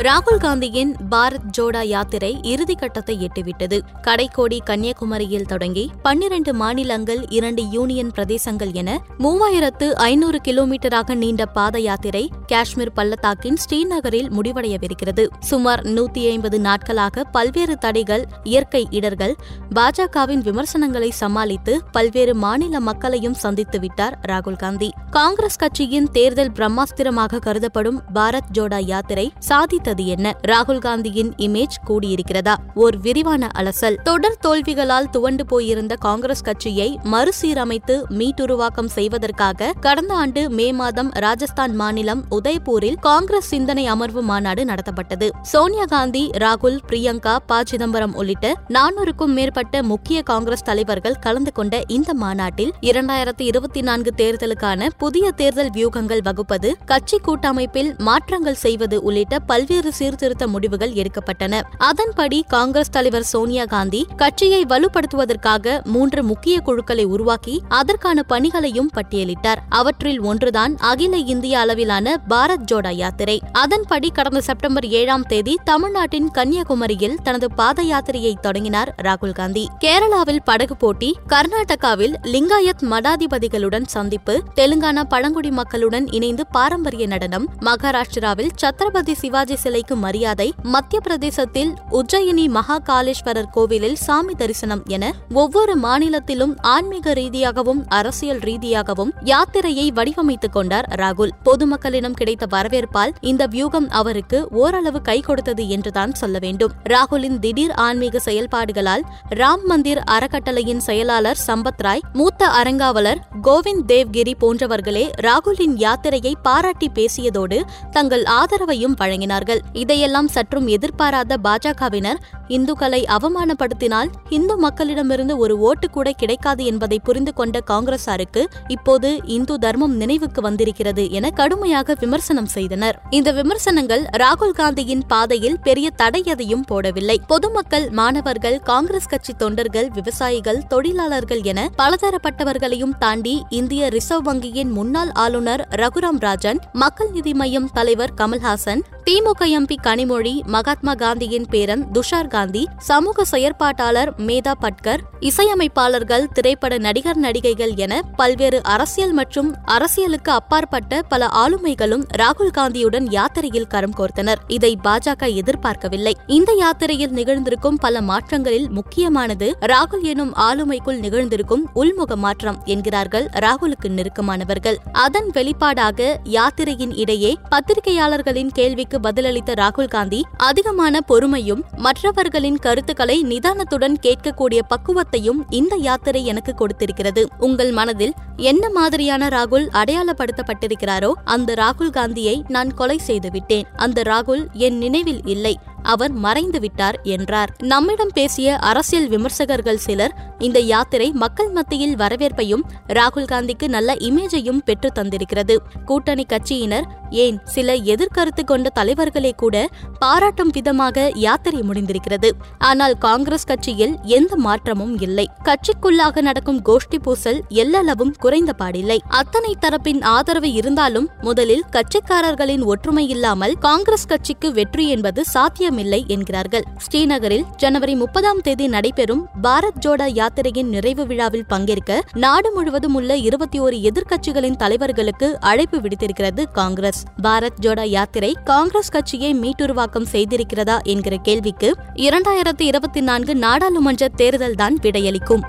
ராகுல் காந்தியின் பாரத் ஜோடா யாத்திரை இறுதிக்கட்டத்தை எட்டிவிட்டது. கடைக்கோடி கன்னியாகுமரியில் தொடங்கி பன்னிரண்டு மாநிலங்கள் இரண்டு யூனியன் பிரதேசங்கள் என மூவாயிரத்து ஐநூறு கிலோமீட்டராக நீண்ட பாத யாத்திரை காஷ்மீர் பள்ளத்தாக்கின் ஸ்ரீநகரில் முடிவடையவிருக்கிறது. சுமார் நூத்தி ஐம்பது நாட்களாக பல்வேறு தடைகள் இயற்கை இடர்கள் பாஜகவின் விமர்சனங்களை சமாளித்து பல்வேறு மாநில மக்களையும் சந்தித்து விட்டார் ராகுல் காந்தி. காங்கிரஸ் கட்சியின் தேர்தல் பிரம்மாஸ்திரமாக கருதப்படும் பாரத் ஜோடா யாத்திரை சாதித்த சாதித்தது என்ன? ராகுல் காந்தியின் இமேஜ் கூடியிருக்கிறதா? ஓர் விரிவான அலசல். தொடர் தோல்விகளால் துவண்டு போயிருந்த காங்கிரஸ் கட்சியை மறுசீரமைத்து மீட்டுருவாக்கம் செய்வதற்காக கடந்த ஆண்டு மே மாதம் ராஜஸ்தான் மாநிலம் உதய்பூரில் காங்கிரஸ் சிந்தனை அமர்வு மாநாடு நடத்தப்பட்டது. சோனியா காந்தி ராகுல் பிரியங்கா ப. சிதம்பரம் உள்ளிட்ட நானூறுக்கும் மேற்பட்ட முக்கிய காங்கிரஸ் தலைவர்கள் கலந்து கொண்ட இந்த மாநாட்டில் இரண்டாயிரத்தி இருபத்தி நான்கு தேர்தலுக்கான புதிய தேர்தல் வியூகங்கள் வகுப்பது கட்சி கூட்டமைப்பில் மாற்றங்கள் செய்வது உள்ளிட்ட பல்வேறு பல்வேறு சீர்திருத்த முடிவுகள் எடுக்கப்பட்டன. அதன்படி காங்கிரஸ் தலைவர் சோனியா காந்தி கட்சியை வலுப்படுத்துவதற்காக மூன்று முக்கிய குழுக்களை உருவாக்கி அதற்கான பணிகளையும் பட்டியலிட்டார். அவற்றில் ஒன்றுதான் அகில இந்திய அளவிலான பாரத் ஜோடா யாத்திரை. அதன்படி கடந்த செப்டம்பர் ஏழாம் தேதி தமிழ்நாட்டின் கன்னியாகுமரியில் தனது பாத யாத்திரையை தொடங்கினார் ராகுல் காந்தி. கேரளாவில் படகு போட்டி கர்நாடகாவில் லிங்காயத் மடாதிபதிகளுடன் சந்திப்பு தெலுங்கானா பழங்குடி மக்களுடன் இணைந்து பாரம்பரிய நடனம் மகாராஷ்டிராவில் சத்ரபதி சிவாஜி சிலைக்கு மரியாதை மத்திய பிரதேசத்தில் உஜ்ஜயினி மகா காலேஸ்வரர் கோவிலில் சாமி தரிசனம் என ஒவ்வொரு மாநிலத்திலும் ஆன்மீக ரீதியாகவும் அரசியல் ரீதியாகவும் யாத்திரையை வடிவமைத்துக் கொண்டார் ராகுல். பொதுமக்களிடம் கிடைத்த வரவேற்பால் இந்த வியூகம் அவருக்கு ஓரளவு கை கொடுத்தது என்றுதான் சொல்ல வேண்டும். ராகுலின் திடீர் ஆன்மீக செயல்பாடுகளால் ராம் மந்திர் அறக்கட்டளையின் செயலாளர் சம்பத் ராய் மூத்த அரங்காவலர் கோவிந்த் தேவ்கிரி போன்றவர்களே ராகுலின் யாத்திரையை பாராட்டி பேசியதோடு தங்கள் ஆதரவையும் வழங்கினார்கள். இதையெல்லாம் சற்றும் எதிர்பாராத பாஜகவினர் இந்துக்களை அவமானப்படுத்தினால் இந்து மக்களிடமிருந்து ஒரு ஓட்டு கூட கிடைக்காது என்பதை புரிந்து கொண்ட காங்கிரசாருக்கு இப்போது இந்து தர்மம் நினைவுக்கு வந்திருக்கிறது என கடுமையாக விமர்சனம் செய்தனர். இந்த விமர்சனங்கள் ராகுல் காந்தியின் பாதையில் பெரிய தடை எதையும் போடவில்லை. பொதுமக்கள் மாணவர்கள் காங்கிரஸ் கட்சி தொண்டர்கள் விவசாயிகள் தொழிலாளர்கள் என பலதரப்பட்டவர்களையும் தாண்டி இந்திய ரிசர்வ் வங்கியின் முன்னாள் ஆளுநர் ரகுராம் ராஜன் மக்கள் நீதி மையம் தலைவர் கமல்ஹாசன் திமுக எம்பி கனிமொழி மகாத்மா காந்தியின் பேரன் துஷார் காந்தி சமூக செயற்பாட்டாளர் மேதா பட்கர் இசையமைப்பாளர்கள் திரைப்பட நடிகர் நடிகைகள் என பல்வேறு அரசியல் மற்றும் அரசியலுக்கு அப்பாற்பட்ட பல ஆளுமைகளும் ராகுல் காந்தியுடன் யாத்திரையில் கரம் கோர்த்தனர். இதை பாஜக எதிர்பார்க்கவில்லை. இந்த யாத்திரையில் நிகழ்ந்திருக்கும் பல மாற்றங்களில் முக்கியமானது ராகுல் எனும் ஆளுமைக்குள் நிகழ்ந்திருக்கும் உள்முக மாற்றம் என்கிறார்கள் ராகுலுக்கு நெருக்கமானவர்கள். அதன் வெளிப்பாடாக யாத்திரையின் இடையே பத்திரிகையாளர்களின் கேள்விக்கு பதிலளித்த ராகுல் காந்தி அதிகமான பொறுமையும் மற்றவர்களின் கருத்துக்களை நிதானத்துடன் கேட்கக்கூடிய பக்குவத்தையும் இந்த யாத்திரை எனக்கு கொடுத்திருக்கிறது. உங்கள் மனதில் என்ன மாதிரியான ராகுல் அடையாளப்படுத்தப்பட்டிருக்கிறாரோ அந்த ராகுல் காந்தியை நான் கொலை செய்துவிட்டேன். அந்த ராகுல் என் நினைவில் இல்லை. அவர் மறைந்து விட்டார் என்றார். நம்மிடம் பேசிய அரசியல் விமர்சகர்கள் சிலர் இந்த யாத்திரை மக்கள் மத்தியில் வரவேற்பையும் ராகுல் காந்திக்கு நல்ல இமேஜையும் பெற்று தந்திருக்கிறது. கூட்டணி கட்சியினர் ஏன் சில எதிர்கருத்து கொண்ட தலைவர்களே கூட பாராட்டும் விதமாக யாத்திரை முடிந்திருக்கிறது. ஆனால் காங்கிரஸ் கட்சியில் எந்த மாற்றமும் இல்லை. கட்சிக்குள்ளாக நடக்கும் கோஷ்டி பூசல் எல்லளவும் குறைந்த பாடில்லை. அத்தனை தரப்பின் ஆதரவு இருந்தாலும் முதலில் கட்சிக்காரர்களின் ஒற்றுமை இல்லாமல் காங்கிரஸ் கட்சிக்கு வெற்றி என்பது சாத்திய சாத்தியமில்லை என்கிறார்கள். ஸ்ரீநகரில் ஜனவரி முப்பதாம் தேதி நடைபெறும் பாரத் ஜோடா யாத்திரையின் நிறைவு விழாவில் பங்கேற்க நாடு முழுவதும் உள்ள இருபத்தி ஒரு எதிர்க்கட்சிகளின் தலைவர்களுக்கு அழைப்பு விடுத்திருக்கிறது காங்கிரஸ். பாரத் ஜோடா யாத்திரை காங்கிரஸ் கட்சியை மீட்டுருவாக்கம் செய்திருக்கிறதா என்கிற கேள்விக்கு இரண்டாயிரத்தி இருபத்தி நான்கு நாடாளுமன்ற தேர்தல்தான் விடையளிக்கும்.